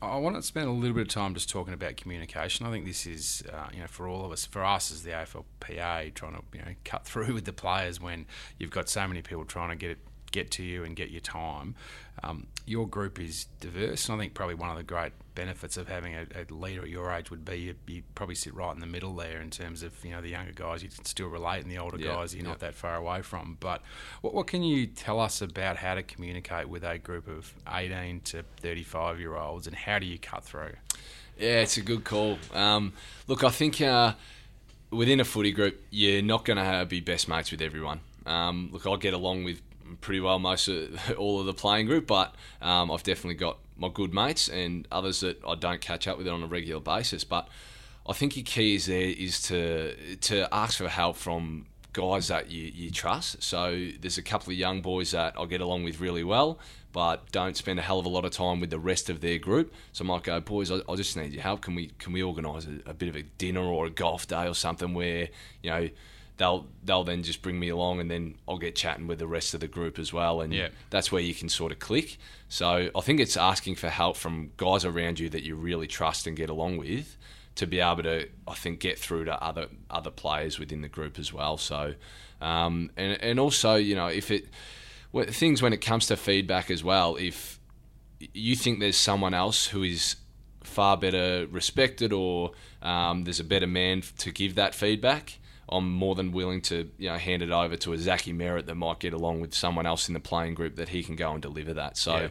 I want to spend a little bit of time just talking about communication. I think this is, uh, you know, for all of us, for us as the AFLPA, trying to, you know, cut *laughs* through with the players when you've got so many people trying to get it, get to you and get your time. Um, your group is diverse, and I think probably one of the great benefits of having a, a leader at your age would be you, you probably sit right in the middle there in terms of, you know, the younger guys you can still relate, and the older Yeah, guys you're yeah. not that far away from. But what, what can you tell us about how to communicate with a group of 18 to 35 year olds and how do you cut through? Yeah, it's a good call. Um, look, I think uh, within a footy group, you're not going to be best mates with everyone. Um, look, I get along with pretty well most of *laughs* all of the playing group, but um, I've definitely got my good mates and others that I don't catch up with on a regular basis. But I think your key is there is to to ask for help from guys that you, you trust. So there's a couple of young boys that I get along with really well, but don't spend a hell of a lot of time with the rest of their group. So I might go, boys, I, I just need your help. Can we can we organise a, a bit of a dinner or a golf day or something where you know they'll they'll then just bring me along and then I'll get chatting with the rest of the group as well and Yeah. that's where you can sort of click. So I think it's asking for help from guys around you that you really trust and get along with to be able to I think get through to other other players within the group as well. So um, and and also you know if it things when it comes to feedback as well if you think there's someone else who is far better respected or um, there's a better man to give that feedback I'm more than willing to you know hand it over to a Zachy Merrett that might get along with someone else in the playing group that he can go and deliver that. So Yeah.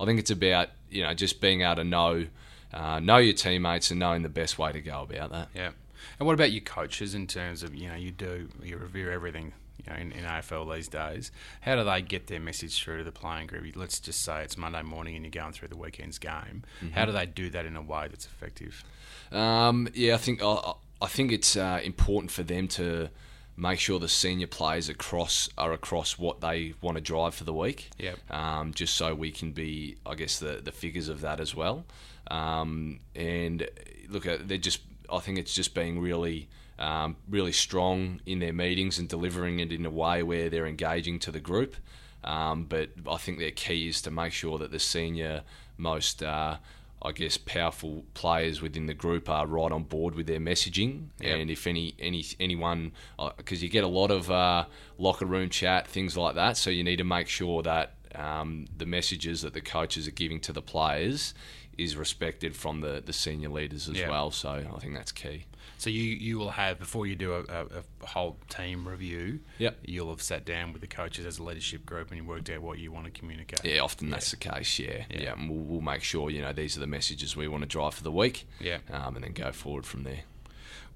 I think it's about you know just being able to know uh, know your teammates and knowing the best way to go about that. Yeah. And what about your coaches in terms of, you know, you do, you review everything, you know, in, in AFL these days. How do they get their message through to the playing group? Let's just say it's Monday morning and you're going through the weekend's game. How do they do that in a way that's effective? Um, yeah, I think I, I think it's uh, important for them to make sure the senior players across are across what they want to drive for the week. Yep. Um, just so we can be, I guess, the the figures of that as well. Um, and look, uh, they're just. I think it's just being really. Um, really strong in their meetings and delivering it in a way where they're engaging to the group. Um, but I think their key is to make sure that the senior most uh, I guess powerful players within the group are right on board with their messaging, Yep. and if any any anyone because you get a lot of uh, locker room chat things like that, so you need to make sure that um, the messages that the coaches are giving to the players is respected from the, the senior leaders as Yeah. well. So I think that's key. So you, you will have, before you do a, a, a whole team review, Yep. you'll have sat down with the coaches as a leadership group and you worked out what you want to communicate. Yeah, often that's the case. Yeah, Yeah. yeah. and we'll, we'll make sure you know these are the messages we want to drive for the week. Yeah. um, and then go forward from there.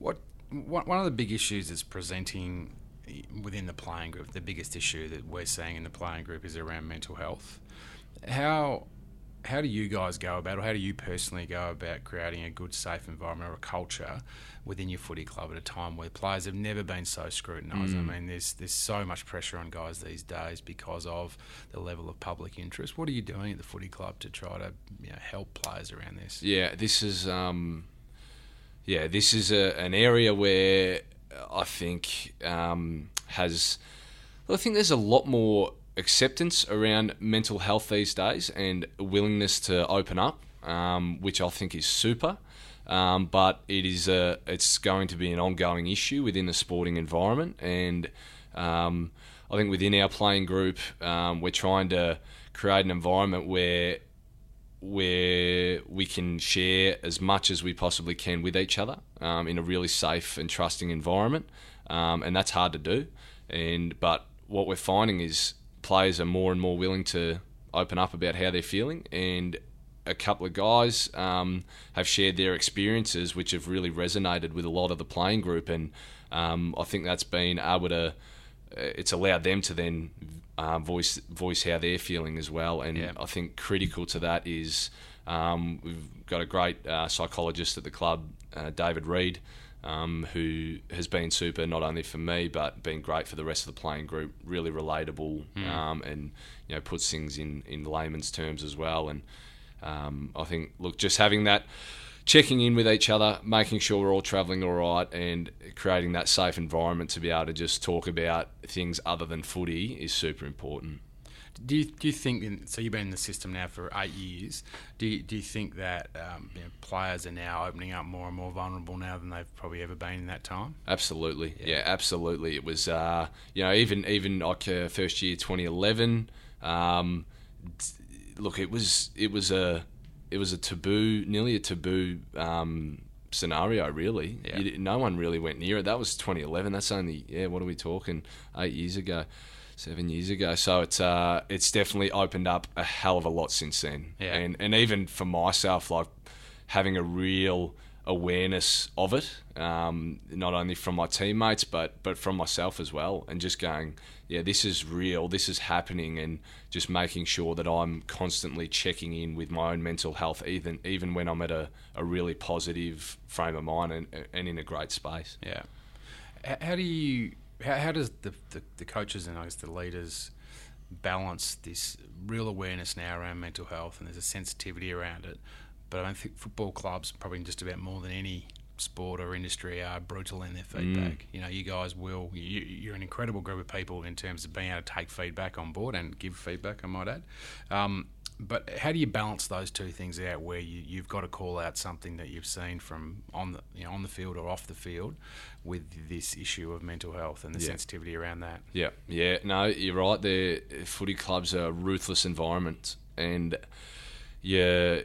What one one of the big issues is presenting within the playing group, the biggest issue that we're seeing in the playing group is around mental health. How how do you guys go about, or how do you personally go about creating a good, safe environment or a culture within your footy club at a time where players have never been so scrutinised? I mean, there's there's so much pressure on guys these days because of the level of public interest. What are you doing at the footy club to try to you know, help players around this? Yeah, this is um, yeah, this is a, an area where I think um, has. Well, I think there's a lot more acceptance around mental health these days and willingness to open up, um, which I think is super. Um, but it is a, it's going to be an ongoing issue within the sporting environment, and um, I think within our playing group, um, we're trying to create an environment where where we can share as much as we possibly can with each other um, in a really safe and trusting environment, um, and that's hard to do. And but what we're finding is players are more and more willing to open up about how they're feeling, and a couple of guys um, have shared their experiences, which have really resonated with a lot of the playing group, and um, I think that's been able to. It's allowed them to then uh, voice voice how they're feeling as well, and Yeah. I think critical to that is um, we've got a great uh, psychologist at the club, uh, David Reed, um, who has been super not only for me but been great for the rest of the playing group. Really relatable um, and you know puts things in in layman's terms as well. And um, I think look, just having that. Checking in with each other, making sure we're all travelling all right, and creating that safe environment to be able to just talk about things other than footy is super important. Do you, do you think, in, so you've been in the system now for eight years, do you, do you think that um, you know, players are now opening up more and more vulnerable now than they've probably ever been in that time? Absolutely, yeah, absolutely. It was, uh, you know, even even like uh, first year 2011. Um, look, it was it was a it was a taboo, nearly a taboo um, scenario. Really, Yeah. You no one really went near it. That was 2011. That's only yeah. What are we talking? Eight years ago, seven years ago. So it's uh, it's definitely opened up a hell of a lot since then. Yeah. And and even for myself, like having a real awareness of it, um, not only from my teammates but but from myself as well, and just going, yeah, this is real, this is happening, and just making sure that I'm constantly checking in with my own mental health, even even when I'm at a, a really positive frame of mind and, and in a great space. Yeah. How do you, how, how does the, the, the coaches and I guess the leaders balance this real awareness now around mental health and there's a sensitivity around it? But I don't think football clubs, probably just about more than any sport or industry, are brutal in their feedback. You know, you guys will, you, you're an incredible group of people in terms of being able to take feedback on board and give feedback, I might add. Um, but how do you balance those two things out where you, you've got to call out something that you've seen from on the you know on the field or off the field with this issue of mental health and the Yeah. sensitivity around that? Yeah, yeah, no, you're right. There, footy clubs are a ruthless environment, and yeah,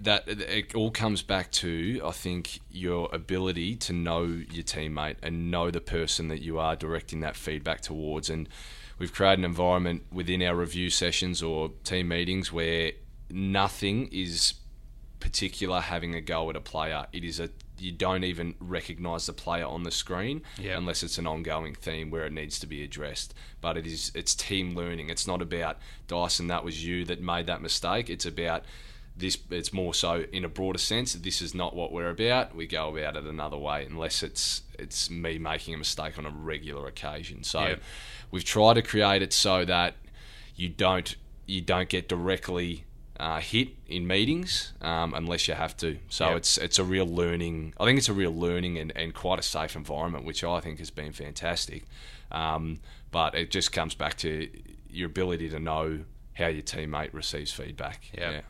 that it all comes back to I think your ability to know your teammate and know the person that you are directing that feedback towards and we've created an environment within our review sessions or team meetings where nothing is particular having a go at a player it is a you don't even recognize the player on the screen Yeah. unless it's an ongoing theme where it needs to be addressed. But it is it's team learning. It's not about Dyson. That was you that made that mistake. It's about this. It's more so in a broader sense. This is not what we're about. We go about it another way unless it's it's me making a mistake on a regular occasion. So Yeah. We've tried to create it so that you don't you don't get directly uh, hit in meetings um, unless you have to. So Yep. it's it's a real learning. I think it's a real learning and, and quite a safe environment, which I think has been fantastic. Um, but it just comes back to your ability to know how your teammate receives feedback. Yep. Yeah.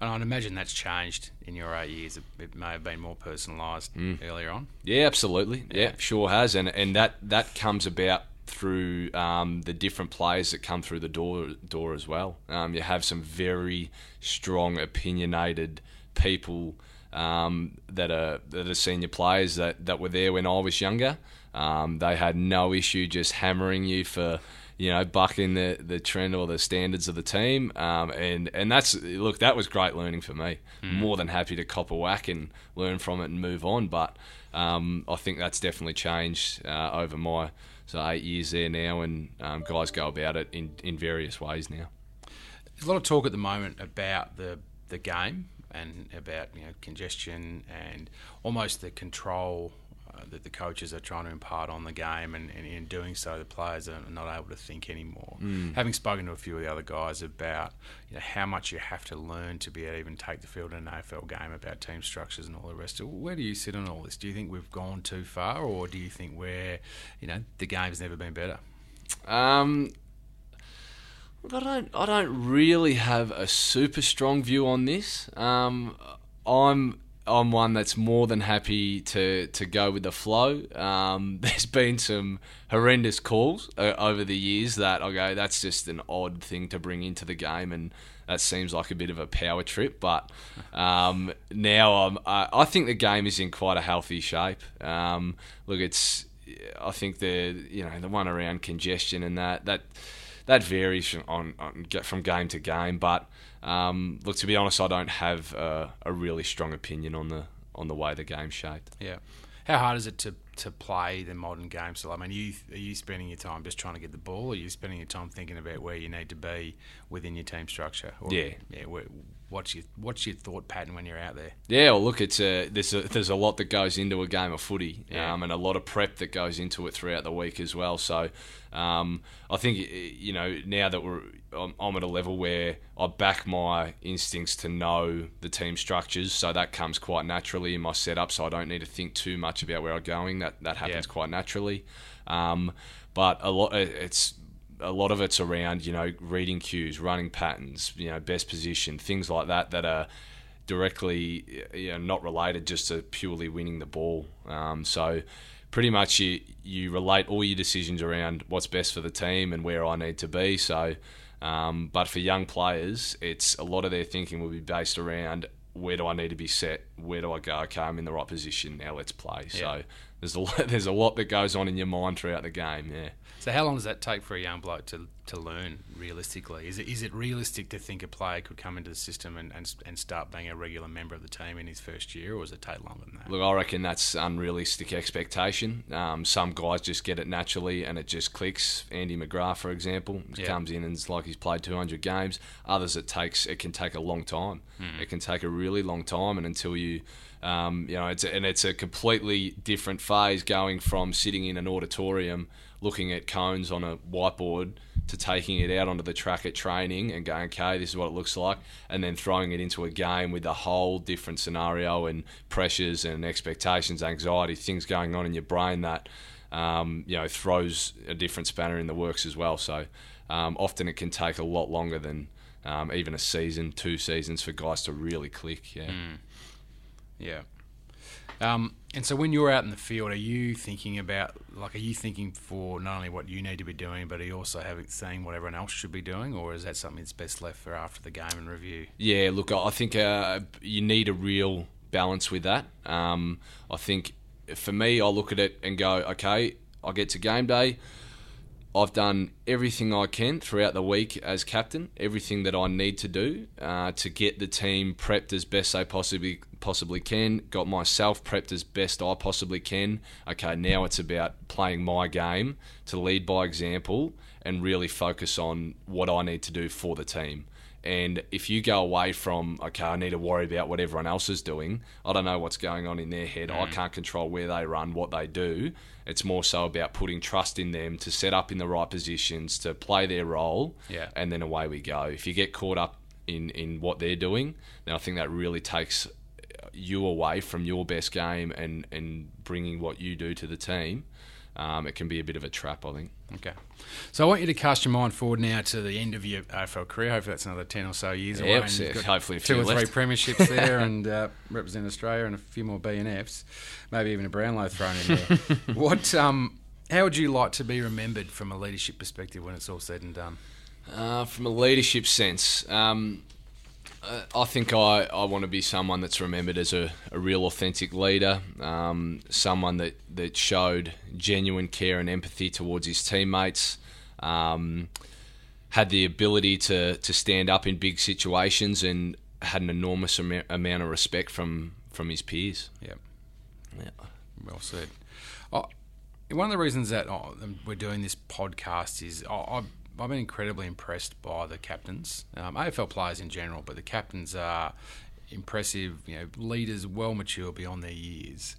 And I'd imagine that's changed in your eight years. It- may have been more personalised earlier on. Yeah, absolutely. Yeah, sure has, and and that that comes about through um, the different players that come through the door door as well. Um, you have some very strong, opinionated people um, that are that are senior players that, that were there when I was younger. Um, they had no issue just hammering you for you know bucking the, the trend or the standards of the team. Um, and and that's look that was great learning for me. More than happy to cop a whack and learn from it and move on. But um, I think that's definitely changed uh, over my so eight years there now, and um, guys go about it in, in various ways now. There's a lot of talk at the moment about the the game and about you know congestion and almost the control uh, that the coaches are trying to impart on the game, and, and in doing so, the players are not able to think anymore. Having spoken to a few of the other guys about you know how much you have to learn to be able to even take the field in an AFL game about team structures and all the rest of it. Where do you sit on all this? Do you think we've gone too far, or do you think we're you know the game's never been better? Um, look, I don't. I don't really have a super strong view on this. Um, I'm. I'm one that's more than happy to, to go with the flow. Um, *laughs* there's been some horrendous calls uh, over the years that I go, that's just an odd thing to bring into the game, and that seems like a bit of a power trip. But um, now I'm, I, I think the game is in quite a healthy shape. Um, look, it's I think the you know the one around congestion and that that that varies from on, on from game to game. But um, look, to be honest, I don't have a, a really strong opinion on the on the way the game's shaped. Yeah. How hard is it to, to play the modern game still? I mean, are you, are you spending your time just trying to get the ball, or are you spending your time thinking about where you need to be within your team structure? Or, Yeah. Yeah. Where, what's your what's your thought pattern when you're out there? Yeah, well, look, it's a there's a there's a lot that goes into a game of footy, Yeah. um, and a lot of prep that goes into it throughout the week as well. So, um, I think you know now that we're I'm, I'm at a level where I back my instincts to know the team structures, so that comes quite naturally in my setup. So I don't need to think too much about where I'm going. That that happens Yeah. quite naturally. Um, but a lot it's a lot of it's around you know reading cues, running patterns, you know best position, things like that that are directly you know, not related just to purely winning the ball. Um, so pretty much you you relate all your decisions around what's best for the team and where I need to be. So, um, but for young players, it's a lot of their thinking will be based around where do I need to be set, where do I go? Okay, I'm in the right position now. Let's play. Yeah. So there's a lot, *laughs* there's a lot that goes on in your mind throughout the game. Yeah. So how long does that take for a young bloke to, to learn realistically? Is it is it realistic to think a player could come into the system and, and, and start being a regular member of the team in his first year, or does it take longer than that? Look, I reckon that's unrealistic expectation. Um, some guys just get it naturally and it just clicks. Andy McGrath, for example, Yeah. comes in and it's like he's played 200 games. Others, it takes it can take a long time. It can take a really long time, and until you, um, you know, it's a, and it's a completely different phase going from sitting in an auditorium looking at cones on a whiteboard to taking it out onto the track at training and going, okay, this is what it looks like, and then throwing it into a game with a whole different scenario and pressures and expectations, anxiety, things going on in your brain that um, you know throws a different spanner in the works as well. So um, often it can take a lot longer than um, even a season, two seasons for guys to really click. Yeah. Yeah. Um, and so when you're out in the field, are you thinking about like are you thinking for not only what you need to be doing, but are you also having saying what everyone else should be doing, or is that something that's best left for after the game and review? Yeah, look, I think uh, you need a real balance with that. Um, I think for me, I look at it and go, okay, I get to game day. I've done everything I can throughout the week as captain, everything that I need to do uh, to get the team prepped as best they possibly possibly can. Got myself prepped as best I possibly can. Okay, now it's about playing my game to lead by example and really focus on what I need to do for the team. And if you go away from, okay, I need to worry about what everyone else is doing, I don't know what's going on in their head. Mm. I can't control where they run, what they do. It's more so about putting trust in them to set up in the right positions, to play their role, yeah. and then away we go. If you get caught up in, in what they're doing, then I think that really takes you away from your best game and, and bringing what you do to the team um, it can be a bit of a trap, I think. Okay. So I want you to cast your mind forward now to the end of your AFL career. Hopefully that's another 10 or so years away. Yep, yeah, hopefully two or left. three premierships *laughs* there and uh, represent Australia and a few more BNFs, maybe even a Brownlow thrown in there. *laughs* what, um, how would you like to be remembered from a leadership perspective when it's all said and done? Uh, from a leadership sense, um, I think I, I want to be someone that's remembered as a, a real authentic leader, um, someone that, that showed genuine care and empathy towards his teammates, um, had the ability to, to stand up in big situations, and had an enormous am- amount of respect from, from his peers. Yeah. Yeah. Well said. Oh, one of the reasons that oh, we're doing this podcast is oh, I I've been incredibly impressed by the captains, um, AFL players in general, but the captains are impressive. You know, leaders well mature beyond their years.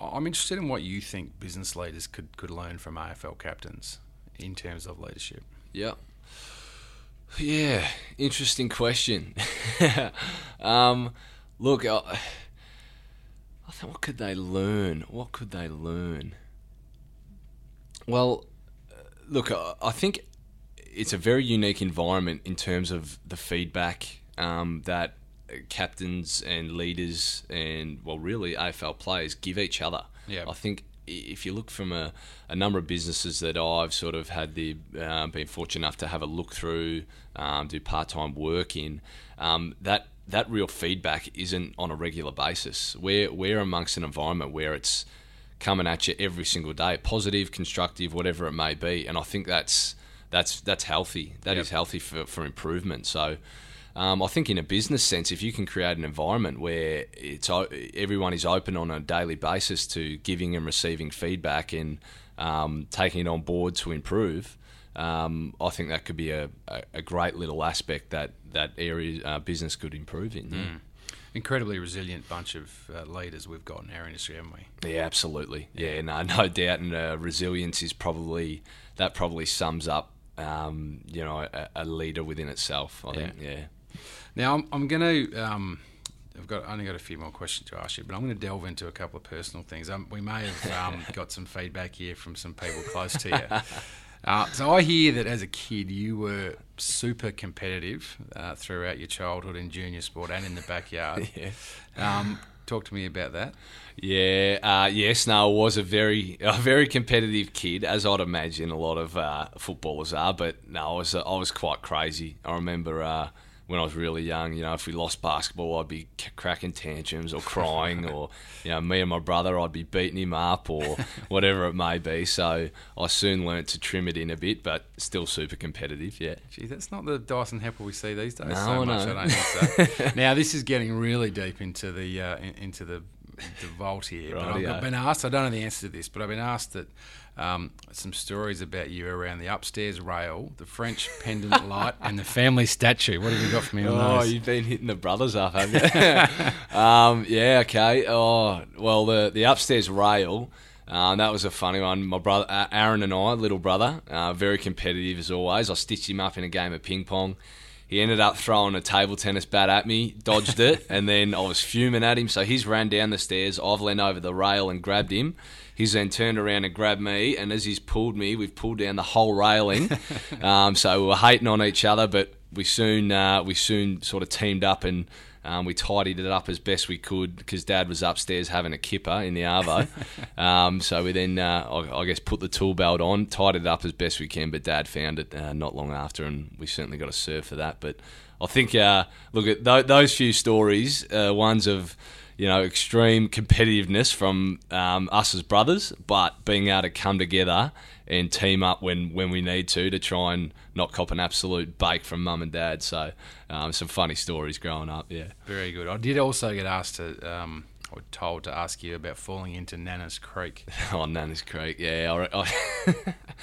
I'm interested in what you think business leaders could, could learn from AFL captains in terms of leadership. Yeah. Yeah, interesting question. *laughs* um, look, I, I think what could they learn? What could they learn? Well, uh, look, I think it's a very unique environment in terms of the feedback um, that captains and leaders and well really AFL players give each other. Yeah. I think if you look from a, a number of businesses that I've sort of had the uh, been fortunate enough to have a look through, um, do part time work in, um, that that real feedback isn't on a regular basis. We're we're amongst an environment where it's coming at you every single day, positive, constructive, whatever it may be, and I think that's that's that's healthy. That yep. is healthy for, for improvement. So. Um, I think in a business sense, if you can create an environment where it's everyone is open on a daily basis to giving and receiving feedback and um, taking it on board to improve, um, I think that could be a, a, great little aspect that that area uh, business could improve in. Yeah. Mm. Incredibly resilient bunch of uh, leaders we've got in our industry, haven't we? Yeah, absolutely. Yeah, no, no doubt. And uh, resilience is probably that probably sums up um, you know, a, a, leader within itself. I yeah. think, yeah. Now I'm, I'm going to. Um, I've got only got a few more questions to ask you, but I'm going to delve into a couple of personal things. Um, we may have um, *laughs* got some feedback here from some people close to you. Uh, so I hear that as a kid you were super competitive uh, throughout your childhood in junior sport and in the backyard. *laughs* yeah. Um, talk to me about that. Yeah, uh, yes, no, I was a very, a very competitive kid, as I'd imagine a lot of uh, footballers are. But no, I was, uh, I was quite crazy. I remember uh, when I was really young, you know, if we lost basketball, I'd be cracking tantrums or crying, or *laughs* you know, me and my brother, I'd be beating him up or *laughs* whatever it may be. So I soon learnt to trim it in a bit, but still super competitive. Yeah. Gee, that's not the Dyson Heppell we see these days. No, so much, I don't think so. now this is getting really deep into the uh, into the the vault here. Right, but I've yeah. been asked, I don't know the answer to this, but I've been asked that um, some stories about you around the upstairs rail, the French *laughs* pendant light, and the family statue. What have you got for me on oh, those? you've been hitting the brothers up, have you? *laughs* *laughs* um, yeah, okay. Oh, well, the, the upstairs rail. Uh, that was a funny one. My brother, Aaron, and I, little brother, uh, very competitive as always. I stitched him up in a game of ping pong he ended up throwing a table tennis bat at me, dodged it, *laughs* and then I was fuming at him. So he's ran down the stairs. I've leaned over the rail and grabbed him. He's then turned around and grabbed me, and as he's pulled me, we've pulled down the whole railing. *laughs* um, so we were hating on each other, but we soon uh, we soon sort of teamed up and Um, we tidied it up as best we could because Dad was upstairs having a kipper in the arvo. *laughs* um, so we then, uh, I, I, guess, put the tool belt on, tidied it up as best we can. But Dad found it uh, not long after, and we certainly got a serve for that. But I think, uh, look at th- those few stories, uh, ones of you know extreme competitiveness from um, us as brothers, but being able to come together and team up when, when we need to to try and not cop an absolute bake from mum and dad. So um, some funny stories growing up. Yeah, very good. I did also get asked to. Um, or told to ask you about falling into Nana's Creek. *laughs* oh, Nana's Creek, yeah. I, I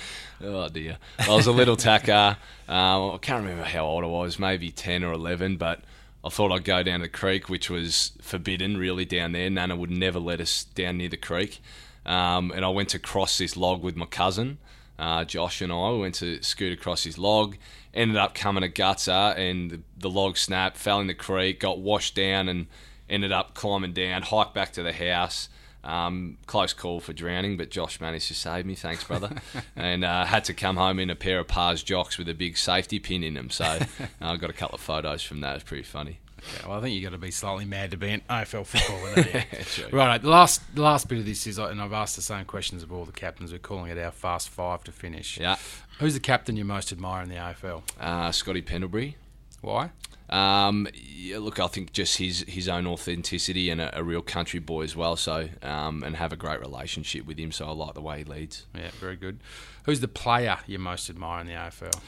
*laughs* oh dear, I was a little tacker. Um, I can't remember how old I was, maybe ten or eleven, but I thought I'd go down the creek, which was forbidden really down there. Nana would never let us down near the creek. Um, and I went to cross this log with my cousin, uh, Josh, and I. We went to scoot across his log, ended up coming a gutter, and the, the log snapped, fell in the creek, got washed down, and ended up climbing down, hiked back to the house. Um, close call for drowning, but Josh managed to save me. Thanks, brother. *laughs* and uh, had to come home in a pair of Pars jocks with a big safety pin in them. So *laughs* uh, I got a couple of photos from that. It was pretty funny. Okay, well, I think you've got to be slightly mad to be an AFL footballer. yeah, *laughs* right, the last the last bit of this is, and I've asked the same questions of all the captains. We're calling it our fast five to finish. Yeah. Who's the captain you most admire in the AFL? Uh, Scotty Pendlebury. Why? Um, yeah, look, I think just his his own authenticity and a, a real country boy as well. So, um, and have a great relationship with him. So I like the way he leads. Yeah, very good. Who's the player you most admire in the AFL?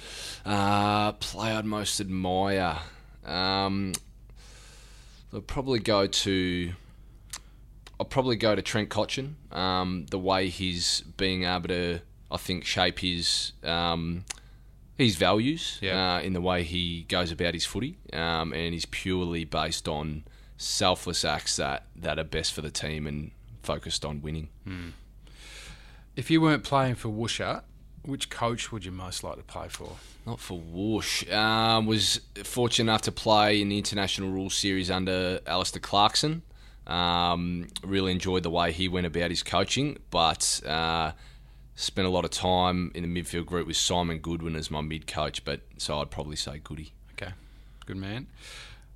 Uh, player I'd most admire. Um, I'll probably go to. I'll probably go to Trent Cotchin. Um, the way he's being able to, I think, shape his um, his values yeah. uh, in the way he goes about his footy, um, and he's purely based on selfless acts that, that are best for the team and focused on winning. Hmm. If you weren't playing for Woosha, which coach would you most like to play for? Not for Whoosh. Um, was fortunate enough to play in the International Rules Series under Alastair Clarkson. Um, really enjoyed the way he went about his coaching, but uh, spent a lot of time in the midfield group with Simon Goodwin as my mid coach. But so I'd probably say Goody. Okay, good man.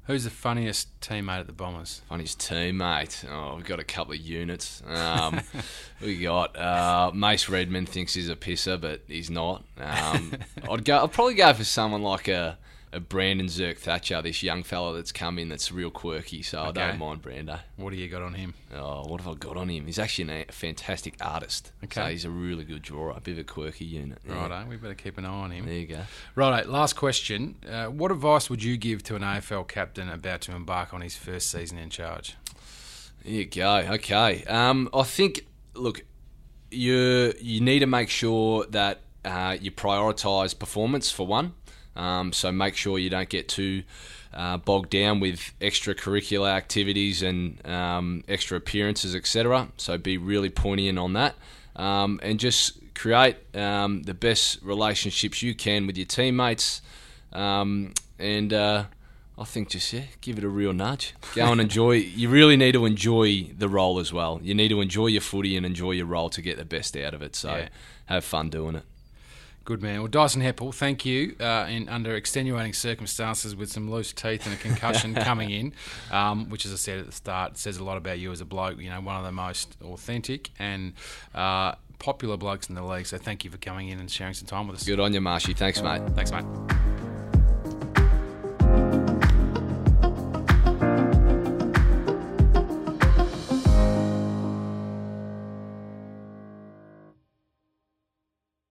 Who's the funniest teammate at the Bombers? Funniest teammate? Oh, we've got a couple of units. Um, *laughs* we got uh, Mace Redman thinks he's a pisser, but he's not. Um, I'd go. I'd probably go for someone like a a Brandon Zerk-Thatcher, this young fella that's come in that's real quirky. So okay. I don't mind Brando. What do you got on him? Oh, what have I got on him? He's actually a fantastic artist. Okay. So he's a really good drawer, a bit of a quirky unit. Yeah. Righto, we better keep an eye on him. There you go. Righto, last question. Uh, what advice would you give to an AFL captain about to embark on his first season in charge? There you go. Okay. Um, I think, look, you you need to make sure that uh, you prioritise performance for one. Um, so make sure you don't get too uh, bogged down with extracurricular activities and um, extra appearances, etc. So be really poignant on that, um, and just create um, the best relationships you can with your teammates. Um, and uh, I think just yeah, give it a real nudge. Go and enjoy. you really need to enjoy the role as well. You need to enjoy your footy and enjoy your role to get the best out of it. So yeah. have fun doing it. Good man. Well, Dyson Heppell, thank you. Uh, in under extenuating circumstances, with some loose teeth and a concussion *laughs* coming in, um, which, as I said at the start, says a lot about you as a bloke. You know, one of the most authentic and uh, popular blokes in the league. So, thank you for coming in and sharing some time with us. Good on you, Marshy. Thanks, mate. Thanks, mate.